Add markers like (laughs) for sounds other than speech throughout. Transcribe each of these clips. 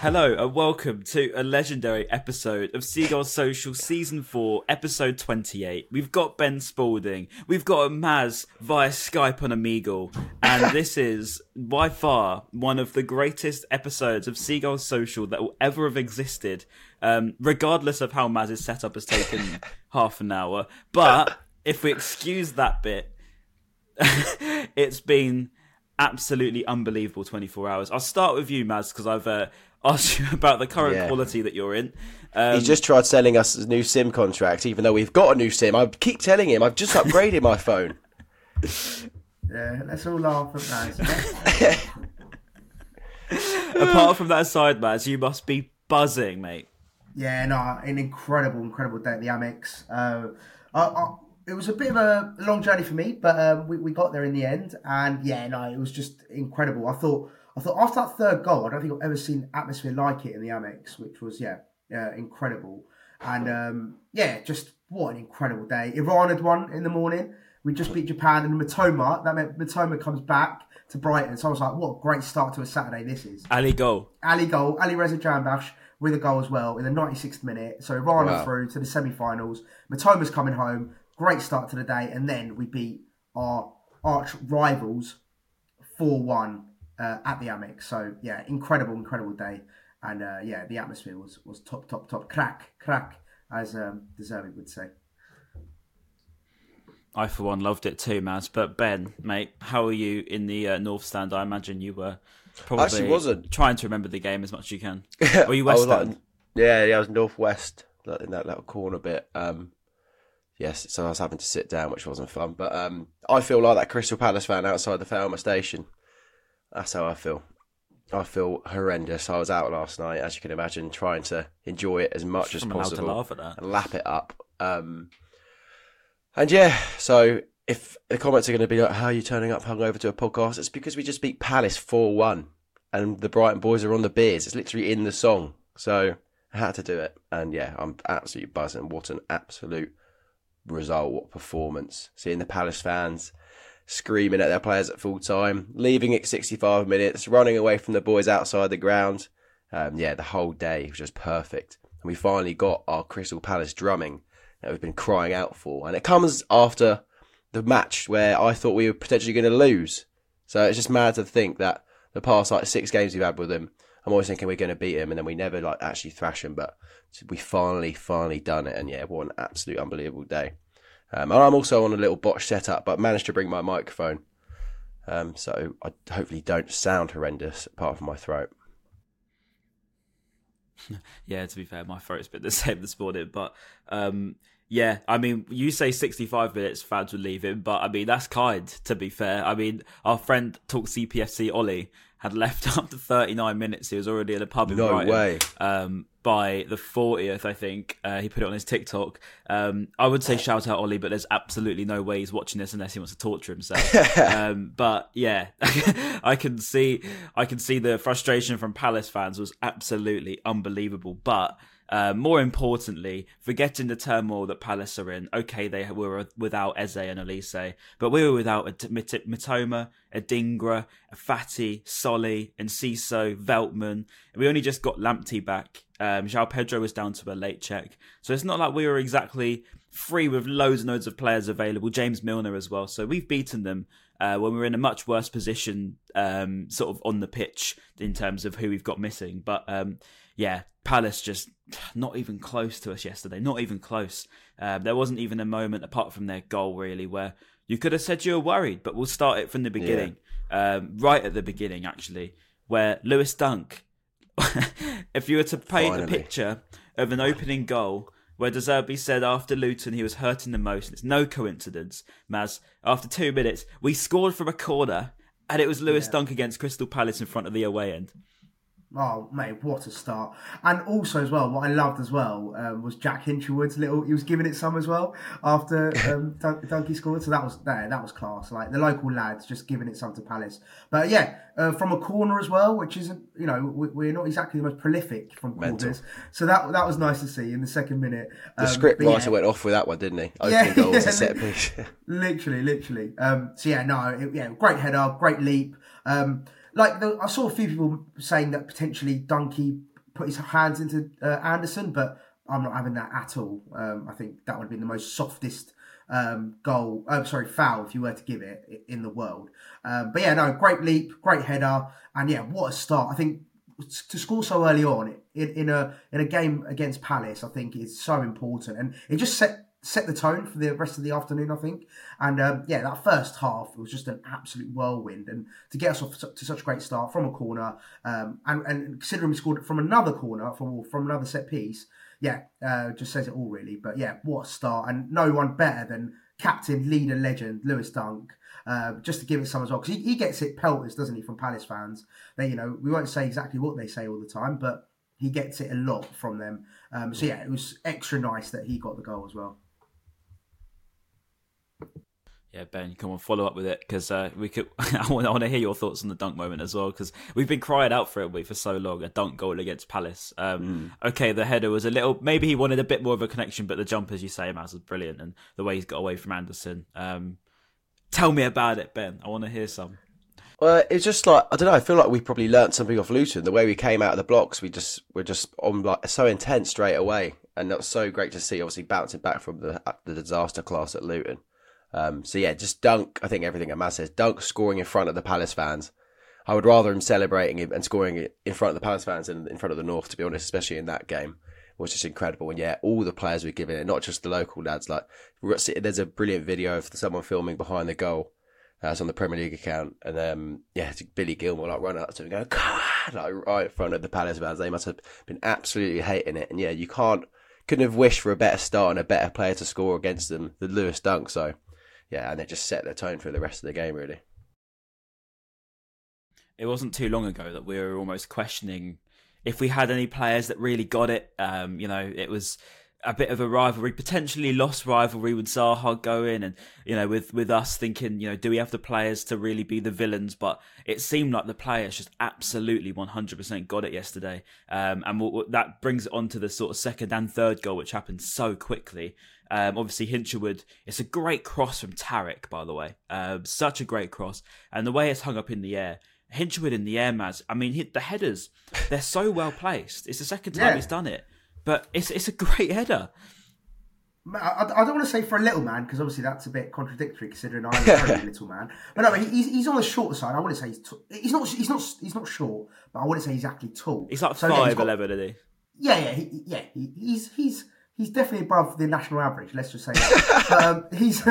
Hello and welcome to a legendary episode of Seagulls Social Season 4, Episode 28. We've got Ben Spalding, we've got Maz via Skype on Omegle, and (laughs) this is by far one of the greatest episodes of Seagulls Social that will ever have existed, um, regardless of how Maz's setup has taken (laughs) half an hour. But if we excuse that bit, (laughs) it's been absolutely unbelievable 24 hours. I'll start with you, Maz, because I've uh, asked you (laughs) about the current Yeah. quality that you're in. Um, He just tried selling us a new SIM contract, even though we've got a new SIM. I keep telling him I've just upgraded my phone. (laughs) Yeah, let's all laugh at that. (laughs) apart from that side, Maz, you must be buzzing, mate. yeah, no, an incredible, incredible day at the Amex. Uh, I, I, it was a bit of a long journey for me, but um, we, we got there in the end, and yeah, no, it was just incredible. I thought, I thought after that third goal, I don't think I've ever seen atmosphere like it in the Amex, which was yeah, yeah, incredible, and um, yeah, just what an incredible day. Iran had won in the morning. We just beat Japan and Mitoma. That meant Mitoma comes back to Brighton. So I was like, what a great start to a Saturday this is. Ali goal. Ali goal, Alireza Jahanbakhsh with a goal as well in the 96th minute. So Iran Wow. through to the semi-finals. Mitoma's coming home. Great start to the day, and then we beat our arch rivals 4-1 uh, at the Amex. So yeah, incredible, incredible day, and uh, yeah, the atmosphere was was top, top, top. Crack, crack, as um, De Zerbi would say. I, for one, loved it too, Maz. But Ben, mate, how are you in the uh, North Stand? I imagine you were probably Actually wasn't. trying to remember the game as much as you can. (laughs) Were you West was like- yeah, yeah, I was northwest, like in that little corner bit. Um, yes, so I was having to sit down, which wasn't fun. But um, I feel like that Crystal Palace fan outside the Falmer station. That's how I feel. I feel horrendous. I was out last night, as you can imagine, trying to enjoy it as much as I'm possible laugh at that. and lap it up. Um, and yeah, so if the comments are going to be like, "How are you turning up hungover to a podcast?" It's because we just beat Palace four one, and the Brighton boys are on the beers. It's literally in the song, so I had to do it. And yeah, I'm absolutely buzzing. What an absolute result! What performance! Seeing the Palace fans screaming at their players at full time, leaving at 65 minutes, running away from the boys outside the ground. Um, yeah, the whole day was just perfect. And we finally got our Crystal Palace drumming that we've been crying out for. And it comes after the match where I thought we were potentially going to lose. So it's just mad to think that the past like six games we've had with them, I'm always thinking we're going to beat them, and then we never like actually thrash them. But we finally, finally done it, and yeah, what an absolute unbelievable day. Um, and I'm also on a little botch setup, but managed to bring my microphone, um, so I hopefully don't sound horrendous apart from my throat. (laughs) Yeah, to be fair, my throat's been the (laughs) same this morning. But um, yeah, I mean, you say 65 minutes fans would leave him, but I mean, that's kind, to be fair. I mean, our friend talk CPFC Ollie had left (laughs) after 39 minutes. He was already at a pub in No Brighton. way. Um, by the 40th, I think uh, he put it on his TikTok. Um, I would say shout out Ollie, but there's absolutely no way he's watching this unless he wants to torture himself. (laughs) um, but yeah, (laughs) I can see I can see the frustration from Palace fans was absolutely unbelievable. But uh, more importantly, forgetting the turmoil that Palace are in. Okay, they were without Eze and Olise, but we were without a Mit- Mitoma, Adingra, Fati, Solly, and Ciso, Veltman. We only just got Lamptey back. Um, João Pedro was down to a late check, so it's not like we were exactly free with loads and loads of players available. James Milner as well, so we've beaten them. Uh, when we we're in a much worse position, um, sort of on the pitch in terms of who we've got missing. But um, yeah, Palace just not even close to us yesterday. Not even close. Uh, there wasn't even a moment apart from their goal really where you could have said you were worried. But we'll start it from the beginning, um, right at the beginning actually, where Lewis Dunk. (laughs) if you were to paint Finally. a picture of an opening goal where De Zerbi said after Luton he was hurting the most, it's no coincidence, Maz. After two minutes, we scored from a corner, and it was Lewis Dunk against Crystal Palace in front of the away end. Oh mate, what a start! And also as well, what I loved as well um, was Jack Hinshelwood's little. He was giving it some as well after (laughs) um, Dun- Dunky scored, so that was that, that was class. Like the local lads just giving it some to Palace. But yeah, uh, from a corner as well, which isn't you know we, we're not exactly the most prolific from Mental. corners, so that that was nice to see in the second minute. The Um, script but writer yeah, went off with that one, didn't he? Opening Yeah, goal yeah, a (laughs) set piece. (laughs) literally, literally. Um, so yeah, no, it, yeah, great header, great leap. Um, like the, I saw a few people saying that potentially Donkey put his hands into uh, Anderson, but I'm not having that at all. Um, I think that would have been the most softest um, goal. Oh, sorry, foul if you were to give it in the world. Um, but yeah, no, great leap, great header, and yeah, what a start! I think to score so early on in, in a in a game against Palace, I think is so important, and it just set set the tone for the rest of the afternoon. I think, and um, yeah, that first half was just an absolute whirlwind, and to get us off to such a great start from a corner, um, and and considering we scored from another corner from from another set piece, yeah, uh, just says it all really. But yeah, what a start, and no one better than captain, leader, legend Lewis Dunk. Uh, just to give it some as well, because he, he gets it pelters, doesn't he, from Palace fans? They, you know, we won't say exactly what they say all the time, but he gets it a lot from them. Um, so yeah, it was extra nice that he got the goal as well. Yeah, Ben, come on, follow up with it because uh, we could. (laughs) I want, I want to hear your thoughts on the dunk moment as well because we've been crying out for it for so long. A dunk goal against Palace. Um, Okay, the header was a little. Maybe he wanted a bit more of a connection, but the jump, as you say, Maz, was brilliant, and the way he's got away from Anderson. Um, tell me about it, Ben. I want to hear some. Well, it's just like I don't know. I feel like we probably learnt something off Luton. The way we came out of the blocks, we just we're just on like so intense straight away, and that was so great to see. Obviously, bouncing back from the the disaster class at Luton. Um, so yeah, just Dunk. I think everything Matt says. Dunk scoring in front of the Palace fans. I would rather him celebrating and scoring it in front of the Palace fans than in front of the North. To be honest, especially in that game, was just incredible. And yeah, all the players were giving it, not just the local lads. Like there's a brilliant video of someone filming behind the goal. Uh, on the Premier League account, and um, yeah, Billy Gilmour like running up to him, going, "Come on!" like right in front of the Palace fans. They must have been absolutely hating it, and yeah, you can't couldn't have wished for a better start and a better player to score against them than Lewis Dunk. So yeah, and it just set the tone for the rest of the game, really. it wasn't too long ago that we were almost questioning if we had any players that really got it. Um, you know, it was a bit of a rivalry, potentially lost rivalry with Zaha going, and you know, with with us thinking, you know, do we have the players to really be the villains? But it seemed like the players just absolutely 100% got it yesterday, um, and what, what- that brings it on to the sort of second and third goal, which happened so quickly. Um, obviously, Hinshelwood, it's a great cross from Tariq, by the way. Um, such a great cross. And the way it's hung up in the air, Hinshelwood in the air, Maz. I mean, hit the headers, they're so well placed. It's the second time Yeah. he's done it. But it's it's a great header. I, I don't want to say for a little man because obviously that's a bit contradictory considering I'm a (laughs) very little man. But no, he's, he's on the shorter side. I wouldn't say he's t- he's not he's not he's not short, but I wouldn't say he's exactly tall. He's like So, yeah, five got- eleven, isn't he? Yeah, yeah, he, yeah. He, he's he's he's definitely above the national average. Let's just say that. but, (laughs) um, he's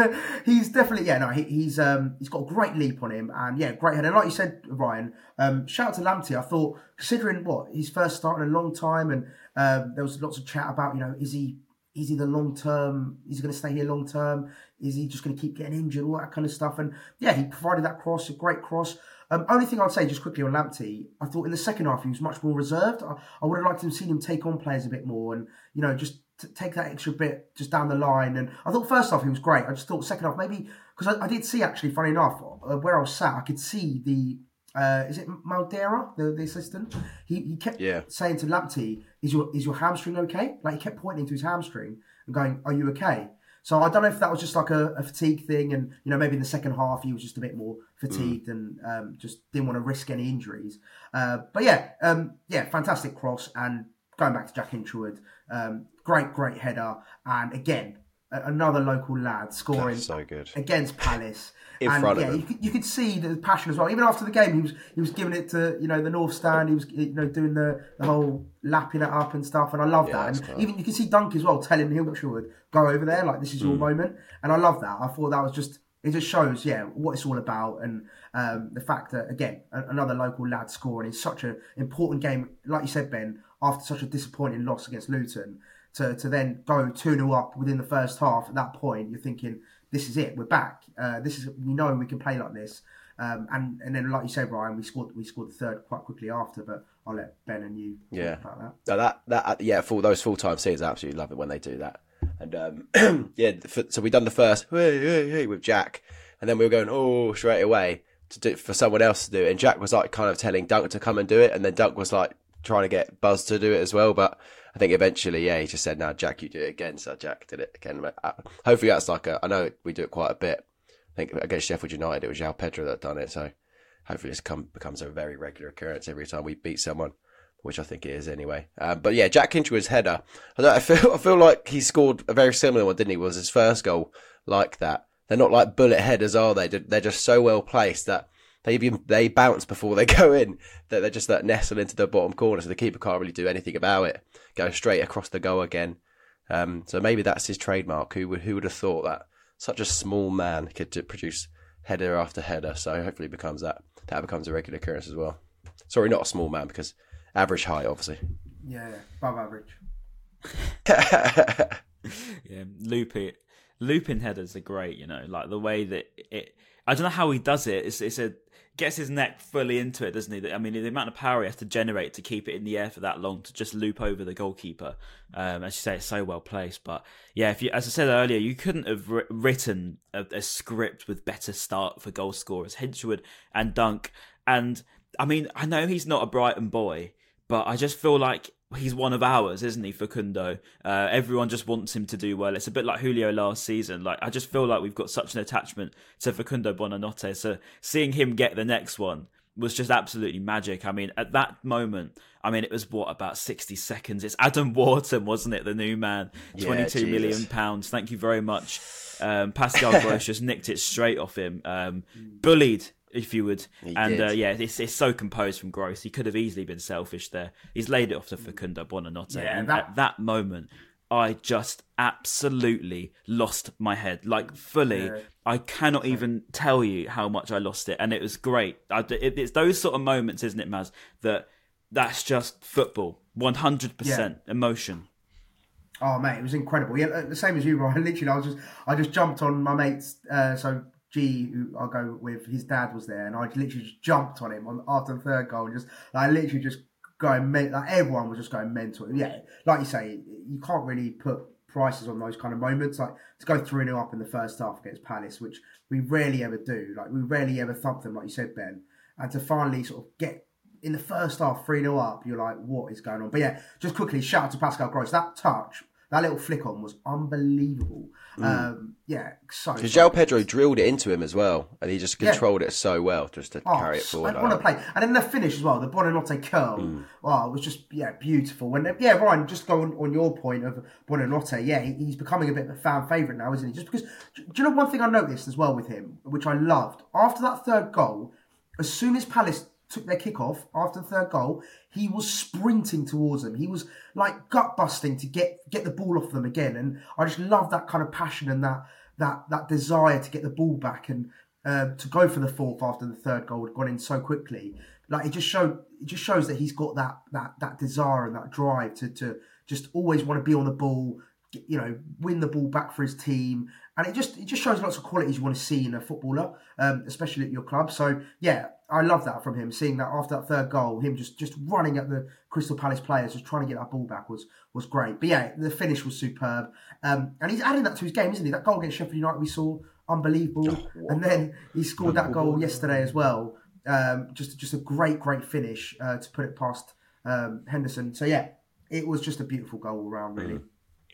he's definitely yeah. No, he, he's um he's got a great leap on him, and yeah, great head. And like you said, Ryan, um, shout out to Lamptey. I thought considering what his first start in a long time, and um, there was lots of chat about you know is he is he the long term? Is he going to stay here long term? Is he just going to keep getting injured? All that kind of stuff. And yeah, he provided that cross, a great cross. Um, only thing I'd say just quickly on Lamptey, I thought in the second half he was much more reserved. I, I would have liked to have seen him take on players a bit more and you know just t- take that extra bit just down the line. And I thought first half he was great. I just thought second half maybe because I, I did see actually, funny enough, uh, where I was sat, I could see the uh, is it Maldera, the, the assistant? He, he kept Yeah. saying to Lamptey, "Is your is your hamstring okay?" Like he kept pointing to his hamstring and going, "Are you okay?" So I don't know if that was just like a, a fatigue thing, and you know maybe in the second half he was just a bit more fatigued and um, just didn't want to risk any injuries. Uh, but yeah, um, yeah, fantastic cross and going back to Jack Hinshelwood, um, great great header, and again another local lad scoring so good. against Palace. (laughs) In and front of yeah, them. you could, you could see the passion as well. Even after the game, he was he was giving it to you know the North Stand. He was you know doing the, the whole lapping it up and stuff. And I love Yeah, that. And even you can see Dunk as well telling Hinshelwood go over there like this is your Mm. moment. And I love that. I thought that was just it just shows yeah what it's all about and um, the fact that again another local lad scoring in such an important game. Like you said, Ben, after such a disappointing loss against Luton. To, to then go 2 0 up within the first half, at that point, you're thinking, this is it, we're back. Uh, this is we know we can play like this. Um, and and then like you said, Brian, we scored we scored the third quite quickly after. But I'll let Ben and you talk Yeah. about that. No, that that yeah, full those full time scenes, I absolutely love it when they do that. And um, (clears throat) yeah, for, so we done the first hey, hey, hey, with Jack, and then we were going oh straight away to do for someone else to do it. And Jack was like kind of telling Dunk to come and do it, and then Dunk was like trying to get Buzz to do it as well. But I think eventually, yeah, he just said, "Now, Jack, you do it again." So Jack did it again. Uh, Hopefully, that's like a. I know we do it quite a bit. I think against Sheffield United, it was João Pedro that done it. So hopefully, this come, becomes a very regular occurrence every time we beat someone which I think it is anyway. Um, but yeah, Jack Hinshelwood's header. I, I feel I feel like he scored a very similar one, didn't he? Was his first goal like that? They're not like bullet headers, are they? They're just so well placed that they even they bounce before they (laughs) go in. That they're just that nestle into the bottom corner, so the keeper can't really do anything about it. Go straight across the goal again. Um, so maybe that's his trademark. Who would who would have thought that such a small man could produce header after header? So hopefully it becomes that that becomes a regular occurrence as well. Sorry, not a small man because average height, obviously. Yeah, yeah, above average. (laughs) Yeah, looping looping headers are great. You know, like the way that it. I don't know how he does it. It's it's a gets his neck fully into it, doesn't he? I mean, the amount of power he has to generate to keep it in the air for that long to just loop over the goalkeeper. Um, as you say, it's so well placed. But yeah, if you, as I said earlier, you couldn't have written a, a script with better start for goal scorers, Hinshelwood and Dunk. And I mean, I know he's not a Brighton boy, but I just feel like he's one of ours, isn't he, Facundo? Uh, everyone just wants him to do well. It's a bit like Julio last season. Like I just feel like we've got such an attachment to Facundo Buonanotte. So seeing him get the next one was just absolutely magic. I mean, at that moment, I mean, it was what about sixty seconds? It's Adam (laughs) Wharton, wasn't it? The new man, Yeah, twenty-two million pounds. Thank you very much. Um, Pascal (laughs) Gross just nicked it straight off him. Um, bullied, if you would. He and uh, yeah, it's, it's so composed from Gross. He could have easily been selfish there. He's laid it off to Facundo Buonanotte. Yeah, and that- at that moment, I just absolutely lost my head. Like, fully. Yeah. I cannot even tell you how much I lost it. And it was great. I, it, it's those sort of moments, isn't it, Maz, that that's just football. 100% emotion. Oh mate, it was incredible. Yeah, uh, the same as you, Ryan. (laughs) Literally, I was just, I just jumped on my mate's. Uh, so G, who I go with, his dad was there, and I literally just jumped on him on after the third goal, and just like literally just going, men- like everyone was just going mental. Yeah, like you say, you can't really put prices on those kind of moments. Like to go three 0 up in the first half against Palace, which we rarely ever do. Like we rarely ever thump them, like you said, Ben, and to finally sort of get. In the first half, 3 0 up, you're like, what is going on? But yeah, just quickly, shout out to Pascal Gross. That touch, that little flick on was unbelievable. Um, yeah, so. Because João Pedro drilled it into him as well, and he just Yeah. controlled it so well just to Oh, carry it forward. I want to play, and then the finish as well. The Buonanotte curl. Mm. Oh, it was just yeah, beautiful. And yeah, Ryan, just going on your point of Buonanotte. Yeah, he- he's becoming a bit of a fan favourite now, isn't he? Just because. Do you know one thing I noticed as well with him, which I loved after that third goal? As soon as Palace took their kick off after the third goal, he was sprinting towards them. He was like gut busting to get get the ball off them again, and I just love that kind of passion and that that that desire to get the ball back and uh, to go for the fourth after the third goal had gone in so quickly. Like it just showed, it just shows that he's got that that that desire and that drive to to just always want to be on the ball, you know, win the ball back for his team, and it just it just shows lots of qualities you want to see in a footballer, um, especially at your club. So yeah, I love that from him. Seeing that after that third goal, him just just running at the Crystal Palace players, just trying to get that ball back was was great. But yeah, the finish was superb, um, and he's adding that to his game, isn't he? That goal against Sheffield United we saw unbelievable, and then he scored that goal yesterday as well. Um, just just a great great finish uh, to put it past um, Henderson. So yeah, it was just a beautiful goal all round, really.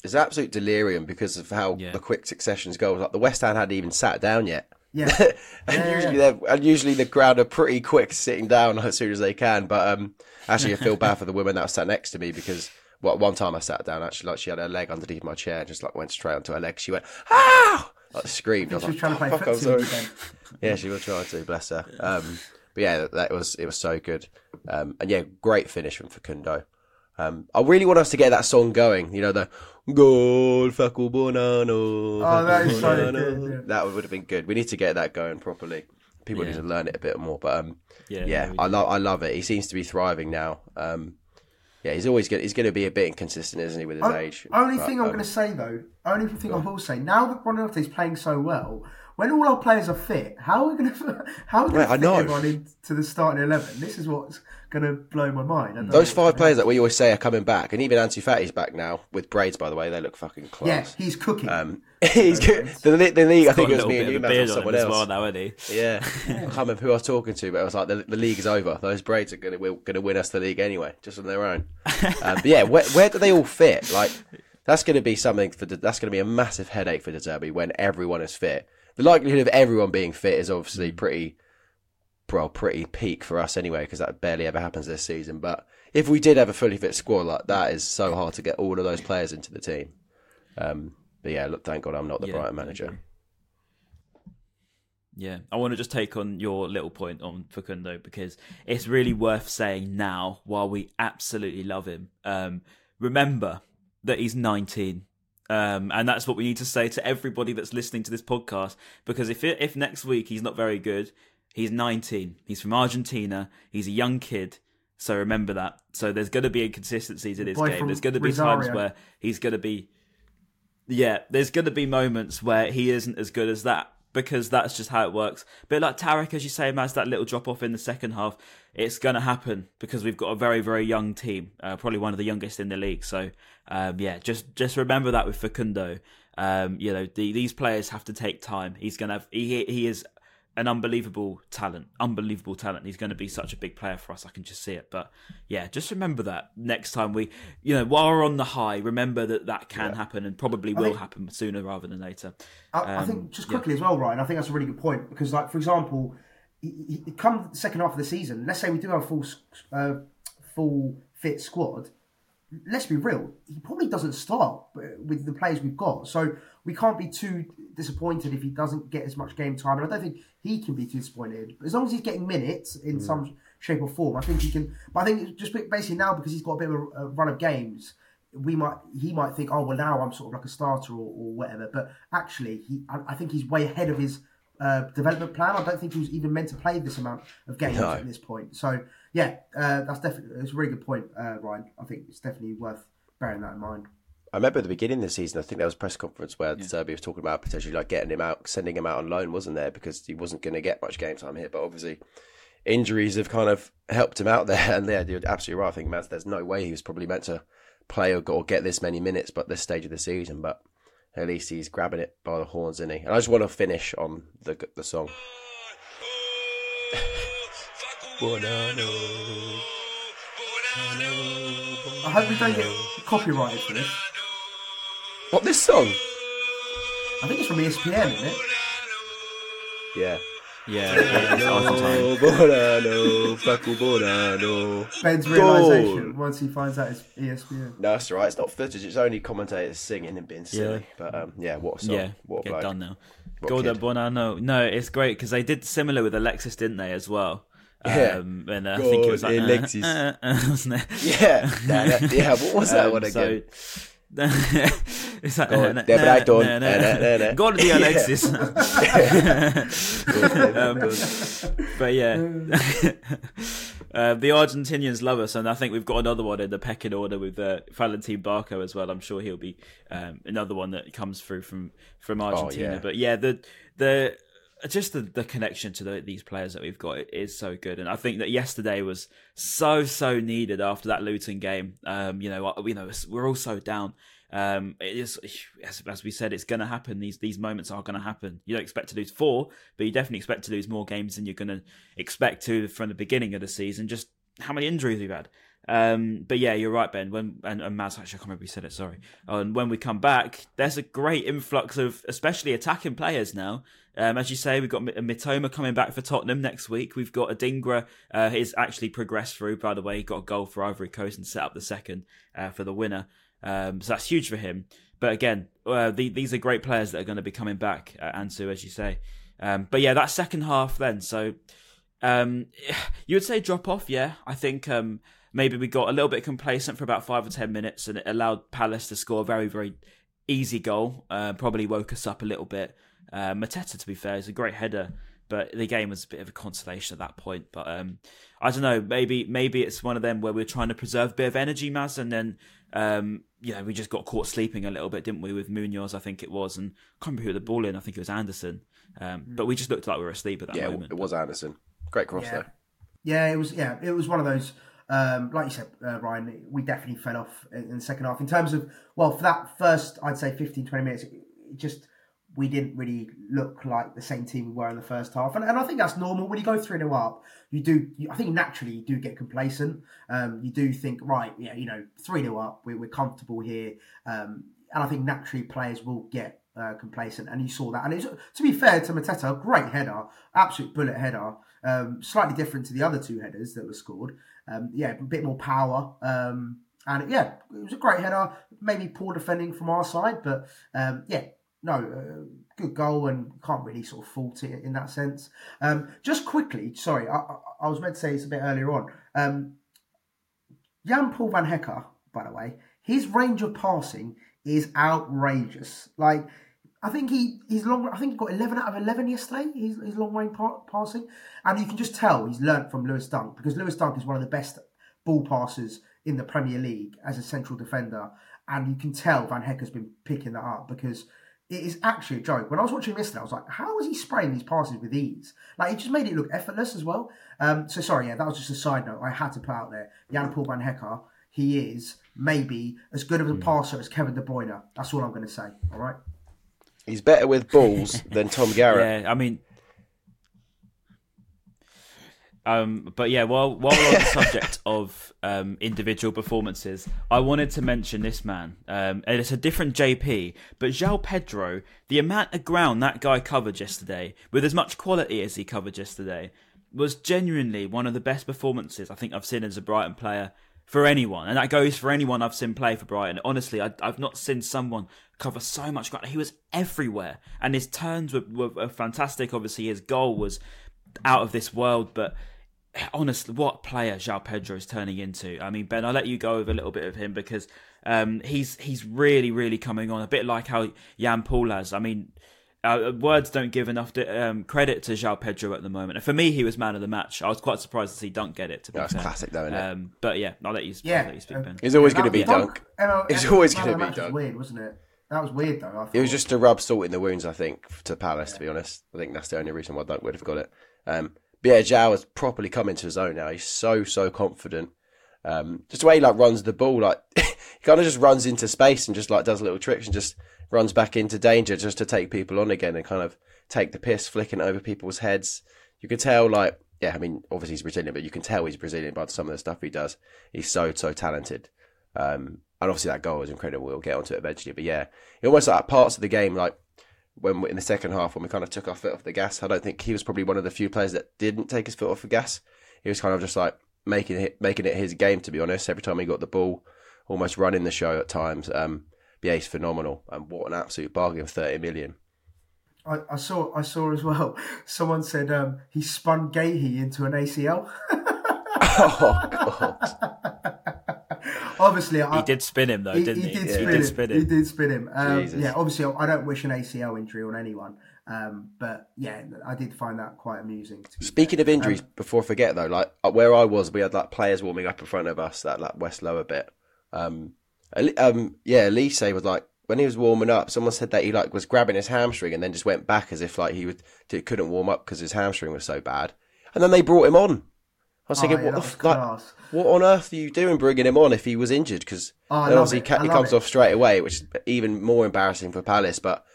It's absolute delirium because of how Yeah. the quick successions goals. Like the West Ham hadn't even sat down yet. Yeah. (laughs) and Yeah, usually yeah. they're and usually the crowd are pretty quick sitting down (laughs) as soon as they can. But um, actually, I feel bad for the woman that was sat next to me because well, one time I sat down actually, like she had her leg underneath my chair, and just like went straight onto her leg. She went ah, like screamed. I was She was like, trying to play "Fuck, I'm sorry." (laughs) Yeah, she was trying to, bless her. Um, but yeah, that, that was it was so good. Um, and yeah, great finish from Facundo. Um, I really want us to get that song going. You know the Gol Facu Bonano. Oh, that is so good, yeah. That would have been good. We need to get that going properly. People need to learn it a bit more. But um, Yeah, yeah, we I love I love it. He seems to be thriving now. Um, yeah, he's always going he's going to be a bit inconsistent, isn't he, with his O- age? Only But, thing I'm um, going to say though, only thing I will say, now that Ronaldo is playing so well, when all our players are fit, how are we going (laughs) to how are we going I to fit know. everyone into the starting eleven? This is what's going to blow my mind. I Those five players that we always say are coming back, and even Ansu Fati's back now with braids. By the way, they look fucking class. Yeah, he's cooking. Um, (laughs) he's good. The, the, the league, I think it was me and you, bit of a man, beard or someone else. well now, isn't he? Yeah, (laughs) I can't remember who I was talking to, but it was like the, the league is over. Those braids are going to going to win us the league anyway, just on their own. um, but yeah, where, where do they all fit? Like that's going to be something for that's going to be a massive headache for De Zerbi when everyone is fit. The likelihood of everyone being fit is obviously pretty, well, pretty peak for us anyway, because that barely ever happens this season. But if we did have a fully fit squad, like that is so hard to get all of those players into the team. Um, but yeah, look, thank God I'm not the Yeah, Brighton manager. Yeah, I want to just take on your little point on Facundo because it's really worth saying now while we absolutely love him. Um, remember that he's 19. Um, and that's what we need to say to everybody that's listening to this podcast because if it, if next week he's not very good, he's 19. He's from Argentina. He's a young kid. So remember that. So there's going to be inconsistencies in his boy game. There's going to be times where he's going to be yeah, there's going to be moments where he isn't as good as that because that's just how it works. But like Tariq, as you say, has that little drop off in the second half. It's going to happen because we've got a very, very young team, uh, probably one of the youngest in the league. So um, yeah, just just remember that with Facundo. Um, you know, the, these players have to take time. He's going to have, he he is an unbelievable talent, unbelievable talent. He's going to be such a big player for us. I can just see it. But yeah, just remember that next time we, you know, while we're on the high, remember that that can happen and probably will think- happen sooner rather than later. I, I Um, think just yeah. quickly as well, Ryan. I think that's a really good point because, like, for example, he, he, come the second half of the season, let's say we do have a full, uh, full fit squad. Let's be real. He probably doesn't start with the players we've got, so we can't be too disappointed if he doesn't get as much game time. And I don't think he can be too disappointed. As long as he's getting minutes in some shape or form, I think he can. But I think just basically now because he's got a bit of a, a run of games, we might he might think, oh well, now I'm sort of like a starter or, or whatever. But actually, he I, I think he's way ahead of his uh, development plan. I don't think he was even meant to play this amount of games No. at this point. So yeah, uh, that's definitely it's a really good point, uh, Ryan. I think it's definitely worth bearing that in mind. I remember at the beginning of the season, I think there was a press conference where Serbia was talking about potentially like getting him out, sending him out on loan, wasn't there? Because he wasn't going to get much game time here. But obviously, injuries have kind of helped him out (laughs) there. And yeah, you're absolutely right. I think Maz, there's no way he was probably meant to play or, or get this many minutes, but this stage of the season. But at least he's grabbing it by the horns, isn't he? And I just want to finish on the the song. (laughs) I hope we don't get copyrighted for this. What this song? I think it's from ESPN, isn't it? Yeah. Yeah, yeah, it's Argentine. Bonano, Facu Bonano. Ben's realization once he finds out it's ESPN. No, that's all right. It's not footage. It's only commentators singing and being silly. Yeah. But um, yeah, what a song. Yeah, what a get bloke. done now. What Golda kid. Bonanno. No, it's great because they did similar with Alexis, didn't they, as well? Yeah. Um, and uh, I think it was like God, uh, Alexis. uh, uh, wasn't it? Yeah, yeah, what was that Um, one again? So, (laughs) it's like Go on, uh, De nah, Brighton, nah, nah. uh, nah, nah, nah. (laughs) Go to the. (laughs) Alexis. um, but yeah, Uh, the Argentinians love us, and I think we've got another one in the pecking order with uh, Valentin Barco as well. I'm sure he'll be um, another one that comes through from from Argentina. yeah. But yeah, the the just the, the connection to the, these players that we've got is so good, and I think that yesterday was so so needed after that Luton game. Um, you know, you know, we're all so down. Um, it is as, as we said, it's going to happen. These these moments are going to happen. You don't expect to lose four, but you definitely expect to lose more games than you're going to expect to from the beginning of the season. Just how many injuries we've had. Um, but yeah, you're right, Ben. When and, and Maz, actually, I can't remember who said it. Sorry. And when we come back, there's a great influx of, especially attacking players now. Um, as you say, we've got Mitoma coming back for Tottenham next week. We've got Adingra, uh, he's actually progressed through. By the way, he got a goal for Ivory Coast and set up the second uh, for the winner. Um, so that's huge for him. But again, uh, the, these are great players that are going to be coming back, uh, Ansu, as you say. Um, but yeah, that second half then. So um, (sighs) you would say drop off, yeah. I think um, maybe we got a little bit complacent for about five or ten minutes, and it allowed Palace to score a very, very easy goal. Uh, probably woke us up a little bit. Uh, Mateta, to be fair, is a great header, but the game was a bit of a consolation at that point. But um, I don't know. Maybe maybe it's one of them where we're trying to preserve a bit of energy, Maz, and then um, yeah, we just got caught sleeping a little bit, didn't we? With Munoz, I think it was, and I can't remember who had the ball in. I think it was Anderson. Um, but we just looked like we were asleep at that Yeah, moment. it was Anderson. Great cross Yeah. though. Yeah, it was. Yeah, it was one of those. Um, like you said, uh, Ryan, we definitely fell off in in the second half. In terms of, well, for that first, I'd say 15, 20 minutes, it it just we didn't really look like the same team we were in the first half, and, and I think that's normal. When you go three 0 up, you do. You, I think naturally you do get complacent. Um, you do think, right, yeah, you know, three 0 up, we're, we're comfortable here, um, and I think naturally players will get uh, complacent, and you saw that. And it's, to be fair to Mateta, great header, absolute bullet header. Um, slightly different to the other two headers that were scored. Um, yeah, a bit more power. Um, and yeah, it was a great header. Maybe poor defending from our side, but um, yeah, no, uh, good goal and can't really sort of fault it in that sense. Um, just quickly, sorry, I, I, was meant to say this a bit earlier on. Um, Jan Paul Van Hecke, by the way, his range of passing is outrageous. Like, I think he he's long. I think he got eleven out of eleven yesterday. His, his long range pa- passing, and you can just tell he's learnt from Lewis Dunk because Lewis Dunk is one of the best ball passers in the Premier League as a central defender, and you can tell Van Hecke's been picking that up because it is actually a joke. When I was watching him yesterday, I was like, how is he spraying these passes with ease? Like, he just made it look effortless as well. Um, so, sorry, yeah, that was just a side note I had to put out there. Jan Paul Van Hecke, he is maybe as good of a passer as Kevin De Bruyne. That's all I'm going to say, all right? He's better with balls than Tom Garrett. Yeah, I mean, um, but yeah, while while we're on the subject (laughs) of um, individual performances, I wanted to mention this man, um, and it's a different JP, but João Pedro. The amount of ground that guy covered yesterday, with as much quality as he covered yesterday, was genuinely one of the best performances I think I've seen as a Brighton player for anyone, and that goes for anyone I've seen play for Brighton. Honestly, I, I've not seen someone cover so much ground. He was everywhere, and his turns were, were, were fantastic. Obviously, his goal was out of this world, but honestly, what player João Pedro is turning into. I mean, Ben, I'll let you go over a little bit of him because um, he's he's really, really coming on, a bit like how Jan Paul has. I mean, uh, words don't give enough um, credit to João Pedro at the moment. And for me, he was man of the match. I was quite surprised to see Dunk get it. To be That's fair. classic though, isn't it? Um, but yeah, I'll let you, Yeah. I'll let you speak, Ben. He's always going to be Dunk- Dunk. Emma- It's always Man gonna of be Match was Dunk. weird, wasn't it? That was weird, though. I It was just to rub salt in the wounds, I think, to Palace. To be honest, I think that's the only reason why Dunk would have got it. Um, but yeah, João has properly come into his own now. He's so so confident. Um, just the way he like runs the ball, like (laughs) he kind of just runs into space and just like does little tricks and just runs back into danger just to take people on again and kind of take the piss, flicking over people's heads. You could tell, like, yeah, I mean, obviously he's Brazilian, but you can tell he's Brazilian by some of the stuff he does. He's so so talented. Um, and obviously that goal was incredible. We'll get onto it eventually, but yeah, it almost like parts of the game, like when we, in the second half when we kind of took our foot off the gas. I don't think he was probably one of the few players that didn't take his foot off the gas. He was kind of just like making it making it his game. To be honest, every time he got the ball, almost running the show at times. Um, yeah, he's phenomenal, and what an absolute bargain, thirty million. I, I saw I saw as well. Someone said um, he spun Guéhi into an ACL. (laughs) oh god, (laughs) Obviously, I, He did spin him though, he, didn't he? he did Yeah, spin he did him. spin He did spin him. Um, yeah, obviously, I don't wish an ACL injury on anyone. Um, but yeah, I did find that quite amusing. to Speaking fair. of injuries, Um, before I forget though, like uh, where I was, we had like players warming up in front of us, that like West Lower bit. Um, um, yeah, Olise was like when he was warming up, someone said that he like was grabbing his hamstring and then just went back as if like he would couldn't warm up because his hamstring was so bad. And then they brought him on. I was Oh, thinking, yeah, what the like, what on earth are you doing bringing him on if he was injured? Because Oh, I then love obviously it. he comes it. off straight away, which is even more embarrassing for Palace. But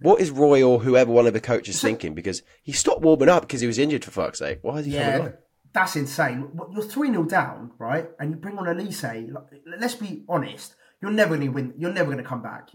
what is Roy or whoever one of the coaches thinking? Because he stopped warming up because he was injured. For fuck's sake, why is he coming on? that's insane. You're 3 0 down, right? And you bring on Olise. Like, let's be honest. You're never going to win. You're never going to come back.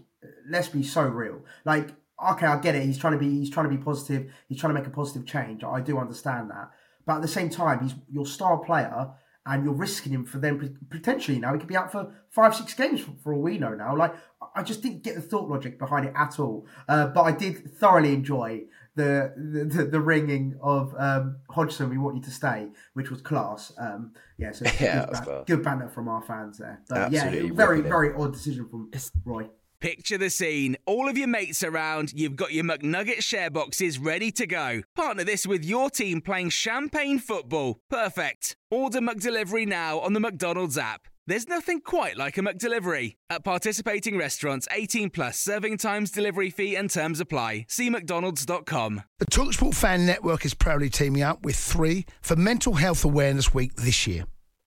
Let's be so real. Like, okay, I get it. He's trying to be. He's trying to be positive. He's trying to make a positive change. I do understand that. But at the same time, he's your star player, and you're risking him for them potentially. Now he could be out for five, six games for, for all we know. Now, like, I just didn't get the thought logic behind it at all. Uh, but I did thoroughly enjoy the the, the, ringing of um, Hodgson. We want you to stay, which was class. Um, yeah, so (laughs) Yeah, good, ban- class. good banter from our fans there. But Absolutely yeah, very very odd decision from Roy. Picture the scene. All of your mates around, you've got your McNugget share boxes ready to go. Partner this with your team playing champagne football. Perfect. Order McDelivery now on the McDonald's app. There's nothing quite like a McDelivery. At participating restaurants, 18 plus serving times, delivery fee, and terms apply. See McDonald's.com. The Talksport Fan Network is proudly teaming up with three for Mental Health Awareness Week this year.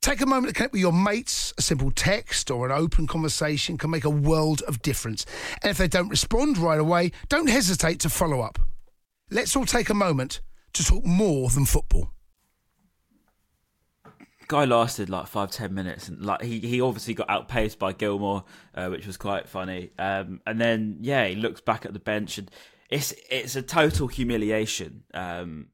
Take a moment to connect with your mates. A simple text or an open conversation can make a world of difference. And if they don't respond right away, don't hesitate to follow up. Let's all take a moment to talk more than football. guy lasted like five ten minutes and like he, he obviously got outpaced by Gilmour uh, which was quite funny um, and then yeah he looks back at the bench and it's it's a total humiliation um,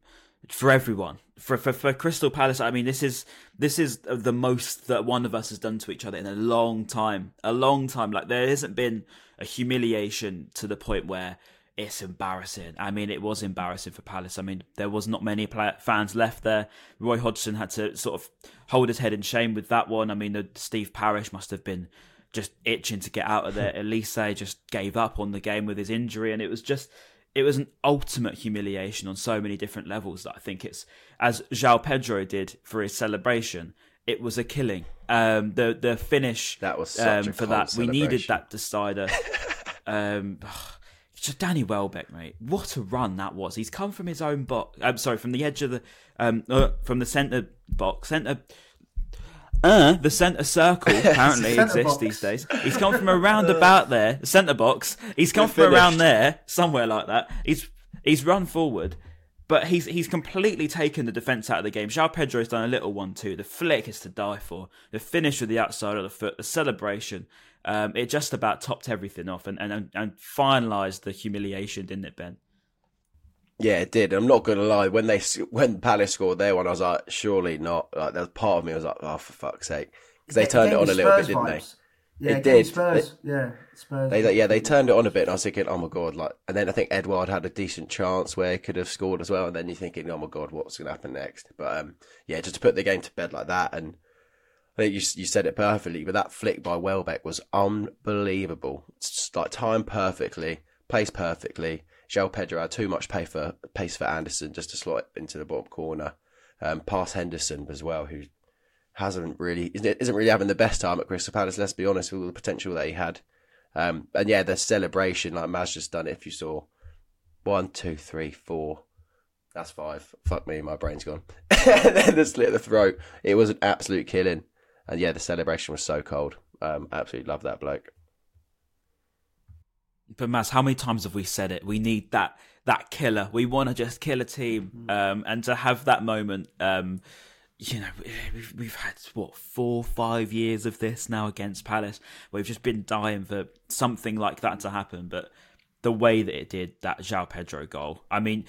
for everyone for, for for Crystal Palace I mean this is this is the most that one of us has done to each other in a long time a long time like there hasn't been a humiliation to the point where it's embarrassing. I mean, it was embarrassing for Palace. I mean, there was not many fans left there. Roy Hodgson had to sort of hold his head in shame with that one. I mean, Steve Parish must have been just itching to get out of there. (laughs) Olise just gave up on the game with his injury, and it was just it was an ultimate humiliation on so many different levels. That I think it's as João Pedro did for his celebration. It was a killing. Um, the the finish That was um, for that. We needed that decider. (laughs) um, (sighs) just Danny Welbeck, mate. What a run that was. He's come from his own box. I'm sorry, from the edge of the um, uh, from the centre box, centre. Uh, the centre circle (laughs) apparently Centre exists box. these days. He's come from around about there, the centre box. He's come from around there, somewhere like that. He's he's run forward, but he's he's completely taken the defence out of the game. João Pedro's done a little one too. The flick is to die for. The finish with the outside of the foot, the celebration. Um, it just about topped everything off and, and, and finalised the humiliation, didn't it, Ben? Yeah, it did. I'm not going to lie. When they when Palace scored their one, I was like, surely not. Like, there's part of me was like, oh, for fuck's sake, because they turned it gave on a little bit, didn't they? Yeah, It it did. Spurs. yeah, Spurs. They, yeah, they turned it on a bit, and I was thinking, oh my god, like, and then I think Edouard had a decent chance where he could have scored as well, and then you're thinking, oh my god, what's going to happen next? But um, yeah, just to put the game to bed like that, and I think you you said it perfectly, but that flick by Welbeck was unbelievable. It's just, like timed perfectly, placed perfectly. João Pedro had too much pace for pace for Anderson just to slot it into the bottom corner. Um, past Henderson as well, who hasn't really isn't really having the best time at Crystal Palace. Let's be honest with all the potential that he had. Um, and yeah, the celebration like Maz just done it. If you saw one, two, three, four, that's five. Fuck me, my brain's gone. (laughs) then the slit the throat. It was an absolute killing. And yeah, the celebration was so cold. Um, absolutely love that bloke. But Maz, how many times have we said it? We need that that killer. We want to just kill a team, um, and to have that moment. Um, you know, we've we've had what four, five years of this now against Palace. We've just been dying for something like that to happen. But the way that it did, that João Pedro goal. I mean,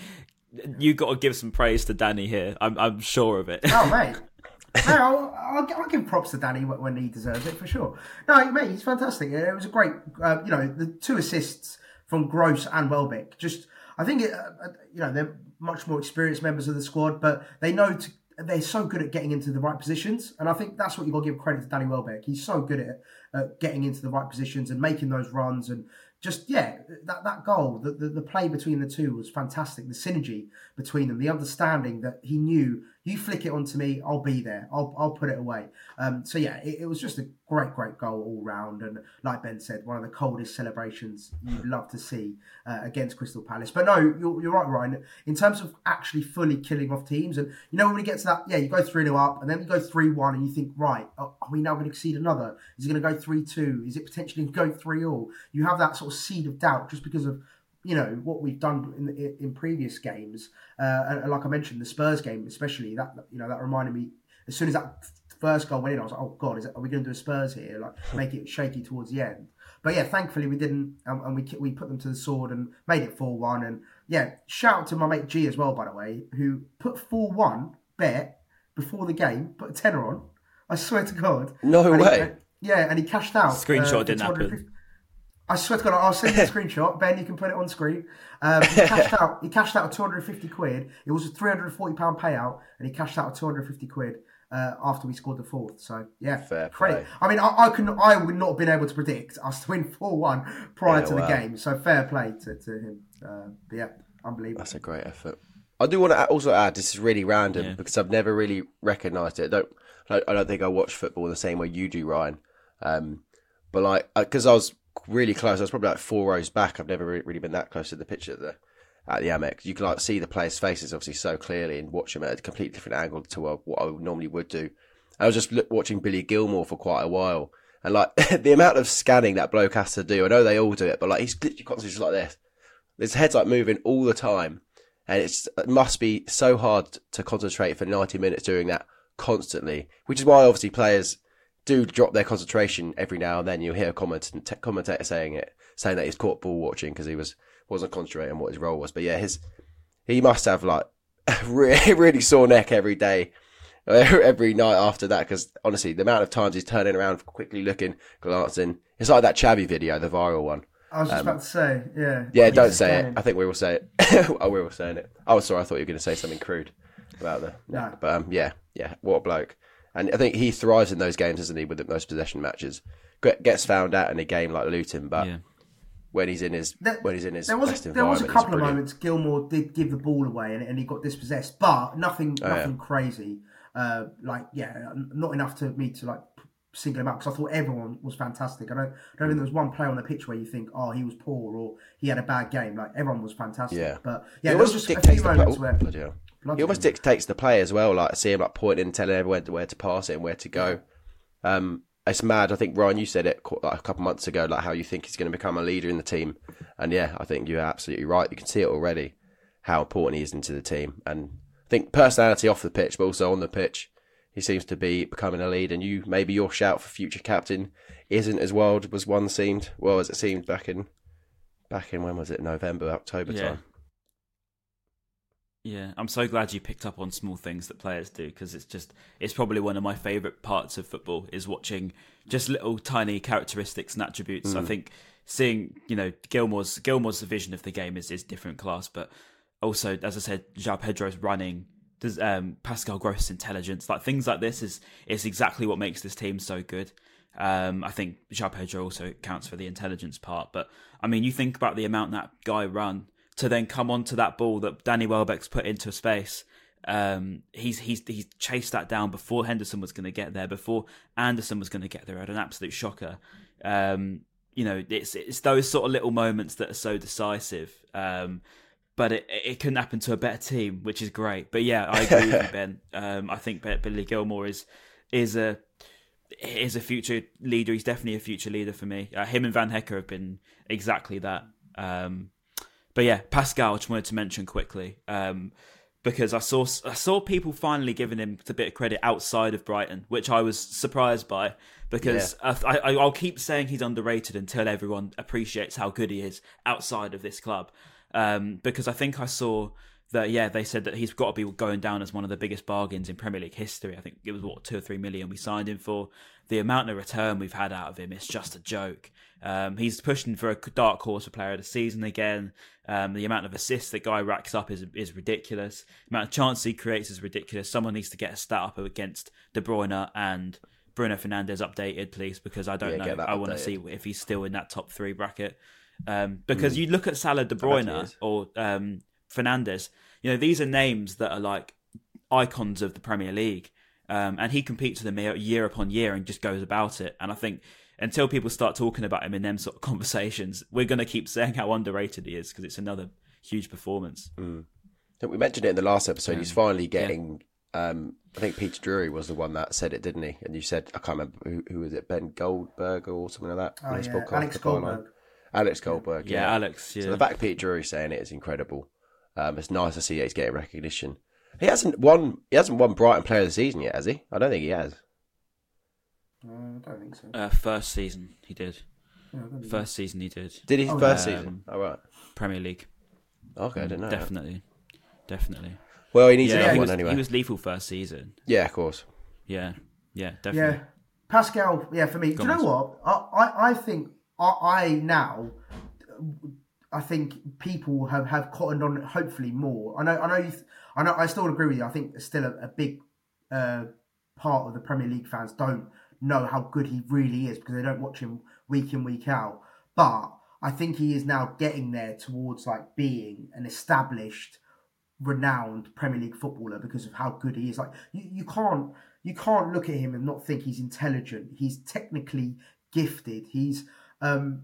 you got to give some praise to Danny here. I'm I'm sure of it. Oh mate, (laughs) (laughs) no, I'll, I'll, give props to Danny when he deserves it for sure. No, mate, he's fantastic. It was a great, uh, you know, the two assists from Gross and Welbeck. Just, I think, it, uh, you know, they're much more experienced members of the squad, but they know to, they're so good at getting into the right positions, and I think that's what you've got to give credit to Danny Welbeck. He's so good at uh, getting into the right positions and making those runs and just yeah, that that goal, the, the the play between the two was fantastic. The synergy between them, the understanding that he knew you flick it onto me, I'll be there. I'll I'll put it away. Um, so yeah, it, it was just a great great goal all round, and like Ben said, one of the coldest celebrations you'd love to see uh, against Crystal Palace. But no, you're, you're right, Ryan. In terms of actually fully killing off teams, and you know when we get to that, yeah, you go three 0 up, and then you go three one, and you think, right, are we now going to exceed another? Is it going to go three two? Is it potentially going go three all? You have that sort of seed of doubt just because of you know what we've done in in previous games, uh, and, like I mentioned, the Spurs game especially that you know that reminded me as soon as that first goal went in, I was like, oh god, is it, are we going to do a Spurs here? Like (laughs) make it shaky towards the end. But yeah, thankfully we didn't, and, and we we put them to the sword and made it four one. And yeah, shout out to my mate G as well, by the way, who put four one bet before the game, put a tenner on. I swear to God. No And he- way. yeah, and he cashed out. Screenshot for didn't happen. 250 I swear to God, I'll send you a screenshot. Ben, you can put it on screen. Um, he (laughs) cashed out. He cashed out a 250 quid. It was a 340 pound payout, and he cashed out a 250 quid uh, after we scored the fourth. So yeah, Fair credit. play. I mean, I, I can. I would not have been able to predict us to win four one prior Yeah, to the game. So fair play to, to him. Uh, but yeah, unbelievable. That's a great effort. I do want to also add this is really random Yeah. because I've never really recognised it. I don't I I don't think I watch football the same way you do, Ryan. Um, but like because I was really close, I was probably like four rows back. I've never really been that close to the pitch at the at the Amex. You can like see the players' faces obviously so clearly and watch them at a completely different angle to what I normally would do. I was just watching Billy Gilmour for quite a while. And like (laughs) the amount of scanning that bloke has to do, I know they all do it, but like he's literally constantly just like this. His head's like moving all the time, and it's it must be so hard to concentrate for ninety minutes doing that constantly. Which is why obviously players do drop their concentration every now and then. You'll hear a comment, t- commentator saying it, saying that he's caught ball watching because he was wasn't concentrating on what his role was. But yeah, his he must have like (laughs) a really really sore neck every day. (laughs) Every night after that, because honestly, the amount of times he's turning around, quickly looking, glancing, it's like that Xavi video, the viral one. I was just about to say, yeah. Um, Yeah, don't say it. I think we will say it. (laughs) oh, we're all saying it. Oh, sorry. I thought you were going to say something crude about the. No. But um, yeah, yeah. What a bloke. And I think he thrives in those games, doesn't he? With the most possession matches, gets found out in a game like Luton, but Yeah. when he's in his There- when he's in his there was best there was a couple of moments Gilmour did give the ball away and, and he got dispossessed, but nothing Oh, yeah. nothing crazy. Uh, like yeah, not enough to me to like single him out because I thought everyone was fantastic. I don't, I don't think there was one player on the pitch where you think oh he was poor or he had a bad game. Like everyone was fantastic. Yeah. but He yeah, there was almost just a dictates few the moments play. where bloody almost dictates the play as well. Like I see him like pointing, and telling everyone where to pass it and where to go. Um, it's mad. I think Ryan, you said it like a couple months ago, like how you think he's going to become a leader in the team, and yeah, I think you're absolutely right. You can see it already how important he is into the team, and I think personality off the pitch, but also on the pitch, he seems to be becoming a lead. And you, maybe your shout for future captain isn't as wild as one seemed. Well, as it seemed back in back in when was it November, October Yeah. time. Yeah, I'm so glad you picked up on small things that players do because it's just it's probably one of my favorite parts of football is watching just little tiny characteristics and attributes. I think seeing you know Gilmour's Gilmour's vision of the game is is different class, but also as I said, João Pedro's running, does um, Pascal Gross's intelligence, like things like this is is exactly what makes this team so good. Um, I think João Pedro also counts for the intelligence part, but I mean, you think about the amount that guy run to then come onto that ball that Danny Welbeck's put into a space. Um, he's he's he's chased that down before Henderson was going to get there, before Andersen was going to get there. Had an absolute shocker. Um, you know, it's it's those sort of little moments that are so decisive. Um, but it it can happen to a better team, which is great. But yeah, I agree with you, (laughs) Ben. Um, I think Billy Gilmour is is a is a future leader. He's definitely a future leader for me. Uh, him and Van Hecke have been exactly that. Um, but yeah, Pascal, I just wanted to mention quickly um, because I saw I saw people finally giving him a bit of credit outside of Brighton, which I was surprised by because I, I, I'll keep saying he's underrated until everyone appreciates how good he is outside of this club. Um, because I think I saw that yeah, they said that he's got to be going down as one of the biggest bargains in Premier League history. I think it was what two or three million we signed him for. The amount of return we've had out of him is just a joke. Um, he's pushing for a dark horse for player of the season again. Um, the amount of assists that guy racks up is is ridiculous. The amount of chances he creates is ridiculous. Someone needs to get a stat up against De Bruyne and Bruno Fernandes updated, please, because I don't Yeah, know. I want to see if he's still in that top three bracket. Um, because you look at Salah, De Mm. Bruyne, or um, Fernandes. You know, these are names that are like icons of the Premier League, um, and he competes with them year, year upon year and just goes about it. And I think until people start talking about him in them sort of (laughs) conversations, we're going to keep saying how underrated he is because it's another huge performance. I think we mentioned it in the last episode. He's finally getting. Um, I think Peter Drury was the one that said it, didn't he? And you said I can't remember who, who was it, Ben Goldberg or something like that. Oh, on his yeah, podcast, Alex The Byline. Goldberg. Alex Goldberg. Yeah, Yeah, Alex. Yeah. So the fact Peter Drury saying it is incredible. Um, it's nice to see he's getting recognition. He hasn't won. He hasn't won Brighton Player of the Season yet, has he? I don't think he has. Uh, I don't think so. uh, first season he did. Yeah, I don't First season he did. Did he Oh, first yeah. season? All right. Premier League. Okay, I didn't know. that. Definitely. Definitely. Well, he needs Yeah, another he one was, anyway. he was lethal first season. Yeah, of course. Yeah. Yeah, definitely. Yeah, definitely. Pascal. Yeah, for me. Do you know what? I, I, I think I, I now. I think people have, have cottoned on hopefully more. I know. I know. Th- I know. I still agree with you. I think still a, a big uh, part of the Premier League fans don't know how good he really is because they don't watch him week in week out. But I think he is now getting there towards like being an established renowned Premier League footballer because of how good he is. Like you, you can't you can't look at him and not think he's intelligent. He's technically gifted. He's um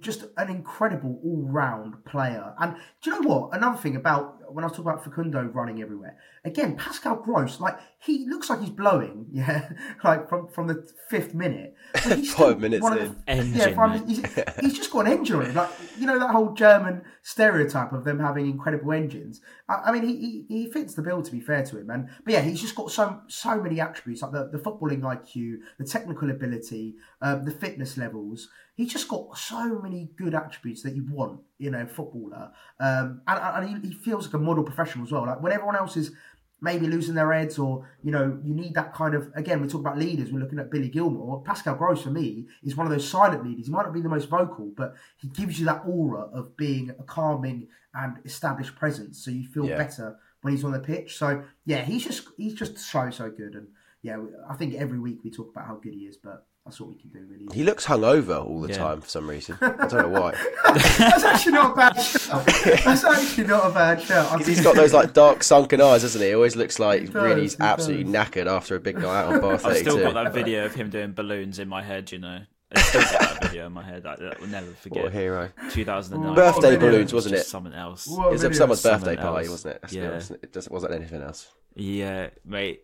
just an incredible all-round player. And do you know what? Another thing about when I talk about Facundo running everywhere, again, Pascal Gross, like he looks like he's blowing, (laughs) yeah, like from from the fifth minute. But (laughs) Five minutes in. the- Engine, yeah, from- mate. he's, (laughs) he's just got an engine on him. Like you know that whole German stereotype of them having incredible engines. I, I mean, he, he he fits the bill to be fair to him. And but yeah, he's just got so so many attributes like the, the footballing IQ, the technical ability, um, the fitness levels. He's just got so many good attributes that you want in know, footballer. Um, and and he, he feels like a model professional as well. Like when everyone else is maybe losing their heads or you know you need that kind of again we talk about leaders we're looking at billy gilmour pascal gross for me is one of those silent leaders he might not be the most vocal but he gives you that aura of being a calming and established presence so you feel Yeah. better when he's on the pitch so yeah he's just he's just so so good and yeah i think every week we talk about how good he is but that's what we can do really He looks hungover all the Yeah. time for some reason. (laughs) I don't know why. (laughs) that's actually not a bad shout that's actually not a bad shout Because he's got those like dark sunken eyes, doesn't he? He always looks like He really he's he absolutely does. knackered after a big night out on bar 32. I've still got that video of him doing balloons in my head, you know. I still got that video in my head. I, I will never forget. What a hero. 2009. Birthday video. balloons, wasn't Just it? Something else. What It was video? someone's Something birthday party, else. wasn't it? Let's be Yeah. honest. It wasn't anything else. Yeah, mate.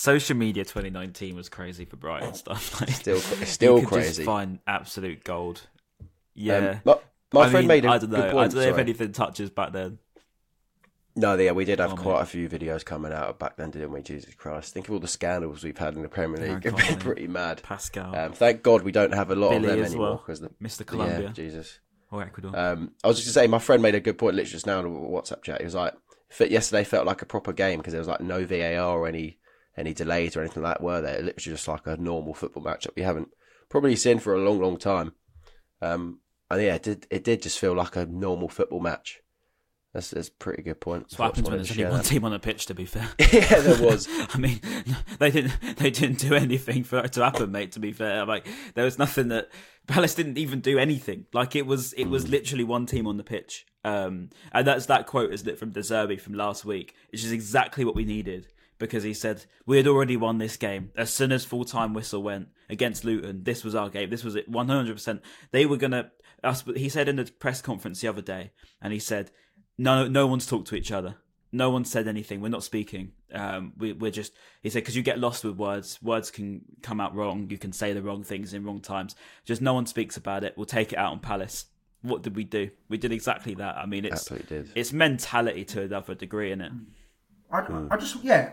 Social media 2019 was crazy for Brighton stuff. (laughs) Like, Still, still could crazy. Just find absolute gold. Um, Yeah. my my I friend mean, made a I don't know. good point. I don't know if anything touches back then. No, yeah, we did have Oh, quite mate. a few videos coming out back then, didn't we? Jesus Christ! Think of all the scandals we've had in the Premier League. I It's can't been pretty mad. Pascal, Um, thank God we don't have a lot Billy of them anymore. well. 'cause the, Mr. yeah, Jesus. or Ecuador. Um, I was just gonna say, my friend made a good point literally just now in a WhatsApp chat. He was like, yesterday felt like a proper game because there was like no VAR or any any delays or anything like that, were there? It literally just like a normal football matchup we haven't probably seen for a long, long time. Um, and yeah, it did it did just feel like a normal football match. That's, that's a pretty good point. That's what happens when there's only one that. team on the pitch. To be fair, (laughs) yeah, there (laughs) was. I mean, they didn't. They didn't do anything for it to happen, mate. To be fair, like there was nothing that Palace didn't even do anything. Like it was, it was literally one team on the pitch. Um, and that's that quote, isn't it, from De Zerbi from last week? Which is exactly what we needed because he said we had already won this game as soon as full time whistle went against Luton. This was our game. This was it, one hundred percent. They were gonna. Us, he said in the press conference the other day, and he said, "No, no one's talked to each other." no one said anything. We're not speaking. Um, we, we're just. He said because you get lost with words. Words can come out wrong. You can say the wrong things in wrong times. Just no one speaks about it. We'll take it out on Palace. What did we do? We did exactly that. I mean, it's did. it's mentality to another degree, in it? I, I just yeah,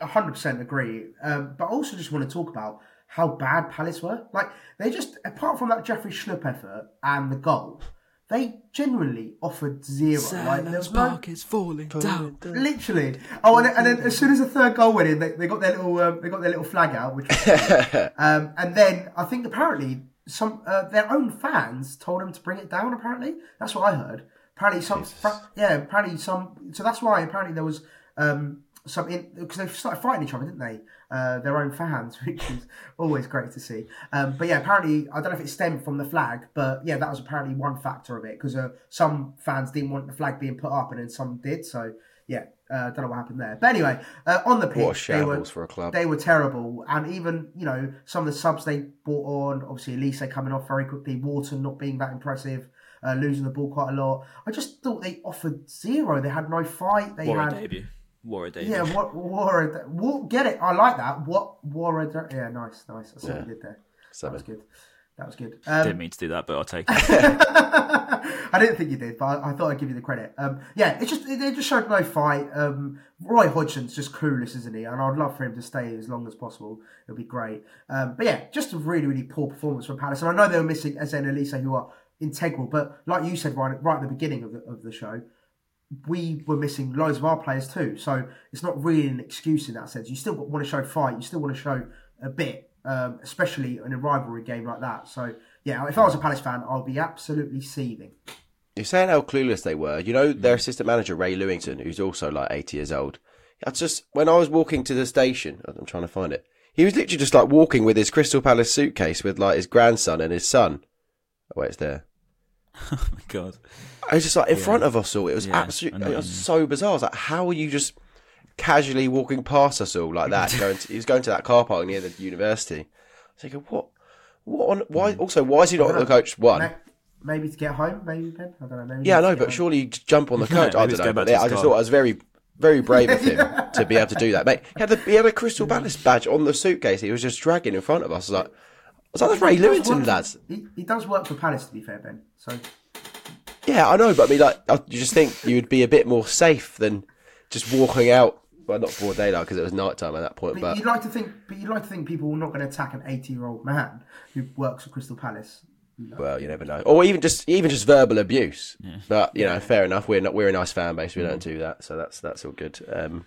a hundred percent agree. Um, but I also just want to talk about how bad Palace were. Like they just apart from that Jeffrey Schlupp effort and the goal, they genuinely offered zero. like there was Selhurst no Park is falling down. Literally. Oh, and, then- and then as soon as the third goal went in, they, they got their little um, they got their little flag out, which was (laughs) um, and then I think apparently some uh, their own fans told them to bring it down. Apparently, that's what I heard. Apparently, some fra- yeah, apparently some. So that's why apparently there was um, some because they started fighting each other, didn't they? Uh, their own fans, (laughs) which is always great to see. Um, but yeah, apparently I don't know if it stemmed from the flag, but yeah, that was apparently one factor of it because uh, some fans didn't want the flag being put up, and then some did. So yeah, uh, don't know what happened there. But anyway, uh, on the pitch, they were for a club. they were terrible, and even you know some of the subs they brought on, obviously Olise coming off very quickly, Wharton not being that impressive, uh, losing the ball quite a lot. I just thought they offered zero. They had no fight. They War a had debut. War a debut. yeah, what war? What get it? I like that. What war? Yeah, nice, nice. I see what you did there. That was good. That was good. Um, Didn't mean to do that, but I'll take (laughs) it. I didn't think you did, but I, I thought I'd give you the credit. Um, yeah, it's just they just showed no fight. Um, Roy Hodgson's just clueless, isn't he? And I'd love for him to stay as long as possible. It'll be great. Um, but yeah, just a really really poor performance from Palace. And I know they were missing Eze and Olise, who are integral. But like you said right right at the beginning of the, of the show, we were missing loads of our players too. So it's not really an excuse in that sense. You still want to show fight. You still want to show a bit, um, especially in a rivalry game like that. So yeah, if I was a Palace fan, I'll be absolutely seething. You're saying how clueless they were. You know, their assistant manager, Ray Lewington, who's also like 80 years old. I just, when I was walking to the station, I'm trying to find it, he was literally just like walking with his Crystal Palace suitcase with like his grandson and his son. Oh, wait, it's there. (laughs) oh my god. I was just like in front of us all. It was Yeah, absolutely, it was so bizarre. I was like, how are you just casually walking past us all like that? going to, he was going to that car park near the university. I was thinking, what? What on? Why? Hmm. Also, why is he not on the coach? One. Ma- Maybe to get home, maybe Ben. I don't know. Maybe Yeah, I know, but home. surely you jump on the (laughs) coach. maybe I just don't know. back But to yeah, I just thought I was very, very brave of him (laughs) to be able to do that. Mate, he had the, he had a Crystal Palace badge on the suitcase. He was just dragging in front of us. I was like, I was like, that's Ray He does Lewington, work- lads. He, he does work for Palace, to be fair, Ben. So Yeah, I know, but I mean, like, I, you just think you would be a bit more safe than just walking out. Well, not broad daylight because it was night time at that point, but but you'd like to think, but you'd like to think people are not going to attack an eighty-year-old man who works for Crystal Palace. well, you never know. Or even just even just verbal abuse. But you know, fair enough. We're not we're a nice fan base. We don't do that, so that's that's all good. Um,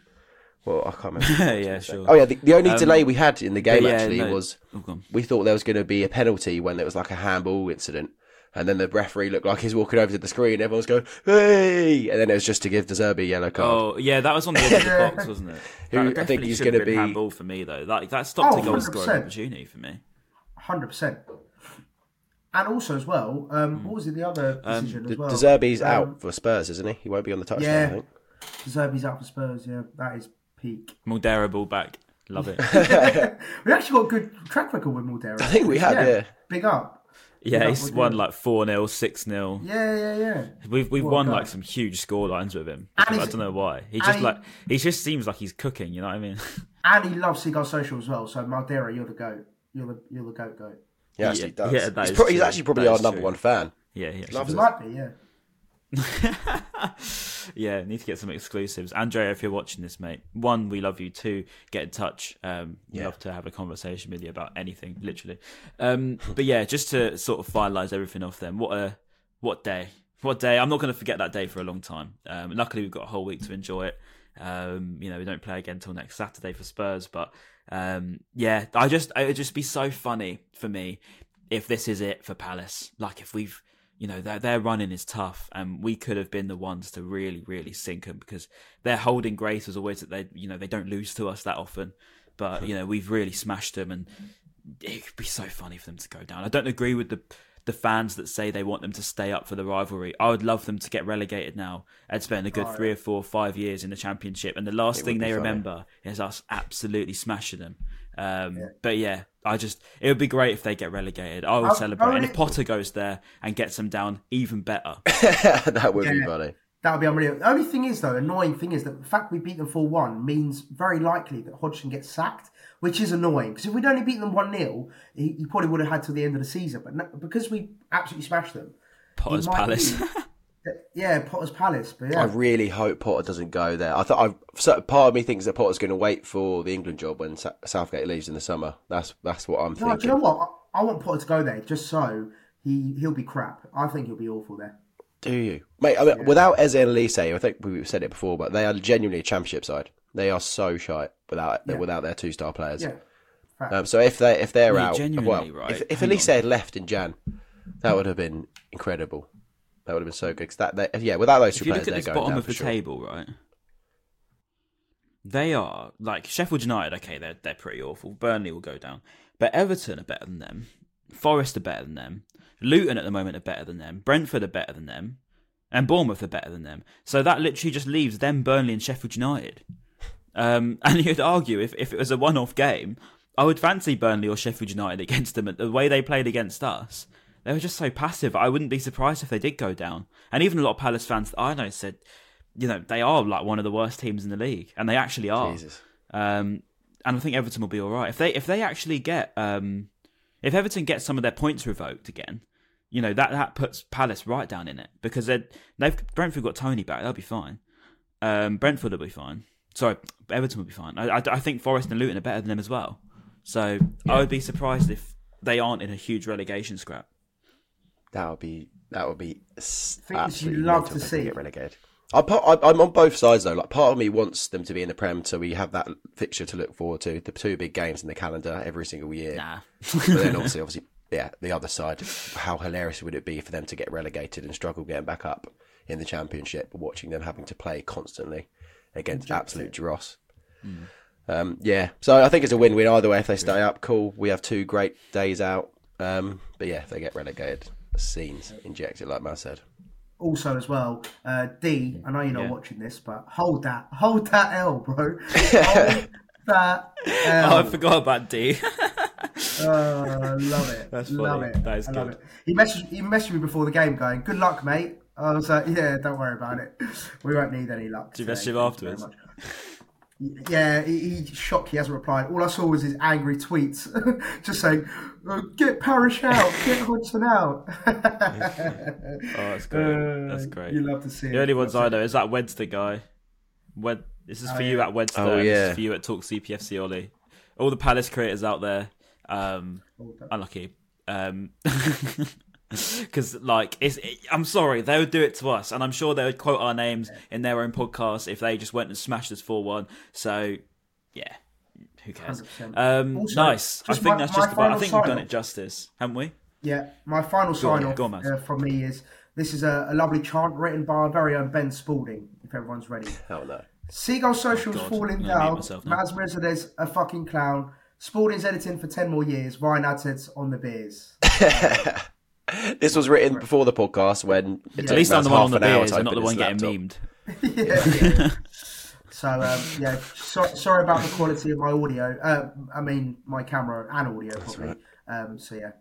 well, I can't remember. (laughs) yeah, sure. Oh yeah, the, the only Um, delay we had in the game yeah, actually no- was Oh, we thought there was going to be a penalty when there was like a handball incident, and then the referee looked like he's walking over to the screen. Everyone's going hey, and then it was just to give De Zerbi a yellow card. Oh yeah, that was on the edge of the box, (laughs) wasn't it? Who I think he's gonna been be- handball for me though. That that stopped Oh, a goal scoring opportunity for me. Hundred percent. And also as well, um, what was it? The other decision De, as well. De Zerbi's Um, out for Spurs, isn't he? He won't be on the touchline. Yeah. I think. De Zerbi's out for Spurs. Yeah, that is peak. Maldera ball back. Love it. (laughs) (laughs) we actually got a good track record with Maldera. I think we have, yeah. Big up. Yeah, Yeah, he's we're won like 4 0, 6 0. Yeah, yeah, yeah. We've we've What won like some huge score lines with him. I don't know why. He just he- like he just seems like he's cooking. You know what I mean? (laughs) And he loves Seagull Social as well. So Maldera, you're the goat. You're the you're the goat goat. Yeah, He actually Yeah, does. yeah, that he's, is pro- he's actually probably That our number true. one fan. yeah, yeah. Loves He it. might be, yeah. (laughs) yeah, need to get some exclusives. Andrea, if you're watching this, mate, one, we love you. Two, get in touch. Um, we'd Yeah. love to have a conversation with you about anything, literally. Um, but yeah, just to sort of finalise everything off, then what a what day, what day. I'm not going to forget that day for a long time. Um, luckily, we've got a whole week to enjoy it. Um, you know, we don't play again until next Saturday for Spurs, but um, yeah, I just it would just be so funny for me if this is it for Palace. Like if we've you know their their running is tough, and we could have been the ones to really really sink them because their holding grace was always that they you know they don't lose to us that often, but you know we've really smashed them, and it could be so funny for them to go down. I don't agree with the the fans that say they want them to stay up for the rivalry. I would love them to get relegated now and spend a good three or four, five years in the championship, and the last thing they funny. remember is us absolutely smashing them. Um, But yeah, I just it would be great if they get relegated. I would I'll- celebrate, and I'll- if Potter goes there and gets them down, even better. (laughs) that would be Yeah. funny. That would be unreal. The only thing is, though, annoying thing is that the fact we beat them 4 1 means very likely that Hodgson gets sacked, which is annoying. Because if we'd only beaten them 1 0, he, he probably would have had till the end of the season. But no, because we absolutely smashed them, Potter's Palace. be- (laughs) yeah, Potter's Palace. But yeah, I really hope Potter doesn't go there. I thought I so part of me thinks that Potter's going to wait for the England job when Southgate leaves in the summer. That's that's what I'm no, do you know what? I, I want Potter to go there just so he, he'll be crap. I think he'll be awful there. Do you, mate? I mean, without Eze and Olise, I think we've said it before, but they are genuinely a championship side. They are so shite without Yeah. without their two star players. Yeah. Um, so if they if they're Mate, out, genuinely, well, right, if, if Olise on. had left in Jan, that would have been incredible. That would have been so good. 'Cause that, they, yeah, without those two if you players, look at they're this going down of the sure. table, right? They are like Sheffield United. Okay, they're they're pretty awful. Burnley will go down, but Everton are better than them. Forest are better than them. Luton at the moment are better than them. Brentford are better than them, and Bournemouth are better than them. So that literally just leaves them, Burnley, and Sheffield United. Um, (laughs) and you'd argue if, if it was a one-off game, I would fancy Burnley or Sheffield United (laughs) against them. At the way they played against us, they were just so passive. I wouldn't be surprised if they did go down. And even a lot of Palace fans that I know said, you know, they are like one of the worst teams in the league, and they actually are. Jesus. Um, and I think Everton will be all right if they if they actually get um, if Everton gets some of their points revoked again. You know that that puts Palace right down in it because they they've Brentford got Tony back. They'll be fine. Um, Brentford will be fine. Sorry, Everton will be fine. I, I, I think Forest and Luton are better than them as well. So I would be surprised if they aren't in a huge relegation scrap. That would be that would be s- Things you absolutely love to see. get relegated. I'm, part- I'm on both sides though. Like part of me wants them to be in the Prem, so we have that fixture to look forward to. The two big games in the calendar every single year. Nah. but then (laughs) obviously, obviously, yeah, the other side. How hilarious would it be for them to get relegated and struggle getting back up in the Championship? Watching them having to play constantly against absolute dross. Um, yeah, so I think it's a win-win either way. If they stay up, cool. We have two great days out. Um, but yeah, if they get relegated, scenes injected, like Matt said. Also, as well, uh, D. I know you're not Yeah. watching this, but hold that, (laughs) hold that L, bro. (laughs) hold that L. Oh, I forgot about D. (laughs) Oh, I love it. That's love funny. it. That is I love good. it. He messaged, he messaged me before the game, going, "Good luck, mate." I was like, "Yeah, don't worry about it. We won't need any luck." Did you today. message him Thank afterwards? Much." Yeah, he, he's shocked he hasn't replied. All I saw was his angry tweets, (laughs) just saying, "Uh, "Get Parish out, get (laughs) Hodgson out." (laughs) Oh, that's great. That's Uh, great. You love to see The it. only ones I know is that Wedster guy. Wed- this is Oh, for yeah. you at Wedster. Oh, and This is for you at Talk CPFC Ollie. All the Palace creators out there. Um, unlucky. Um, (laughs) because like it's. It, I'm sorry, they would do it to us, and I'm sure they would quote our names in their own podcast if they just went and smashed us four one. So, yeah, who cares? 100%. Um, Also, nice. I think my- that's my just about. I think we've done sign-off. it justice, haven't we? Yeah, my final Go on, sign off go on, uh, from me is this is a, a lovely chant written by our very own Ben Spalding. If everyone's ready. (laughs) Oh no. Seagull Social's Oh, falling I'm gonna mute down. myself now. Maz Rizadeh's a fucking clown. Spalding's editing for 10 more years. Ryan Adhead's on the beers. (laughs) This was written before the podcast when it At least I'm the one on the an hour beers to and not the one getting laptop. memed. yeah, yeah. So, um, yeah, so, sorry about the quality of my audio. Uh, I mean, my camera and audio, probably. Um, so, yeah.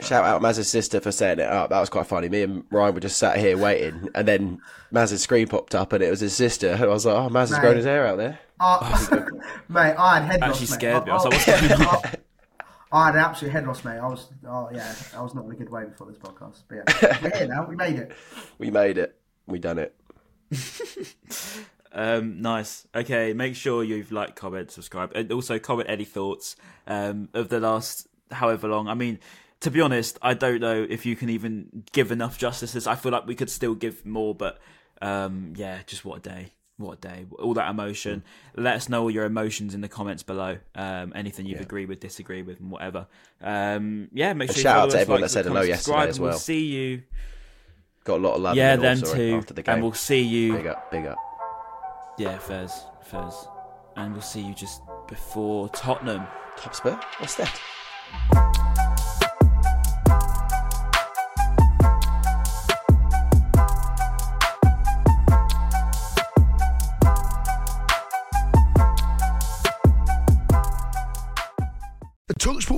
Shout out Maz's sister for setting it up. That was quite funny. Me and Ryan were just sat here waiting, and then Maz's screen popped up, and it was his sister. And I was like, "Oh, Maz has grown his hair out there." Uh, (laughs) mate, I had head loss. Actually mate. scared me. I was like, what's going on? I had an absolute head loss, mate. I was, oh yeah, I was not in a good way before this podcast. But yeah, we're here now. We made it. (laughs) We made it. We done it. (laughs) Um, nice. Okay, make sure you've liked, comment, subscribe, and also comment any thoughts um, of the last however long. I mean, to be honest, I don't know if you can even give enough justices. I feel like we could still give more, but um, yeah, just what a day. What a day. All that emotion. Let us know all your emotions in the comments below. Um, anything you agree with, disagree with, and whatever. Um, yeah, make sure you shout out to everyone like, that said hello yesterday as and We'll well. see you. Got a lot of love. Yeah, them too. After the game. And we'll see you. Big up, big up. Yeah, Fez, Fez. And we'll see you just before Tottenham. Top spur. What's that?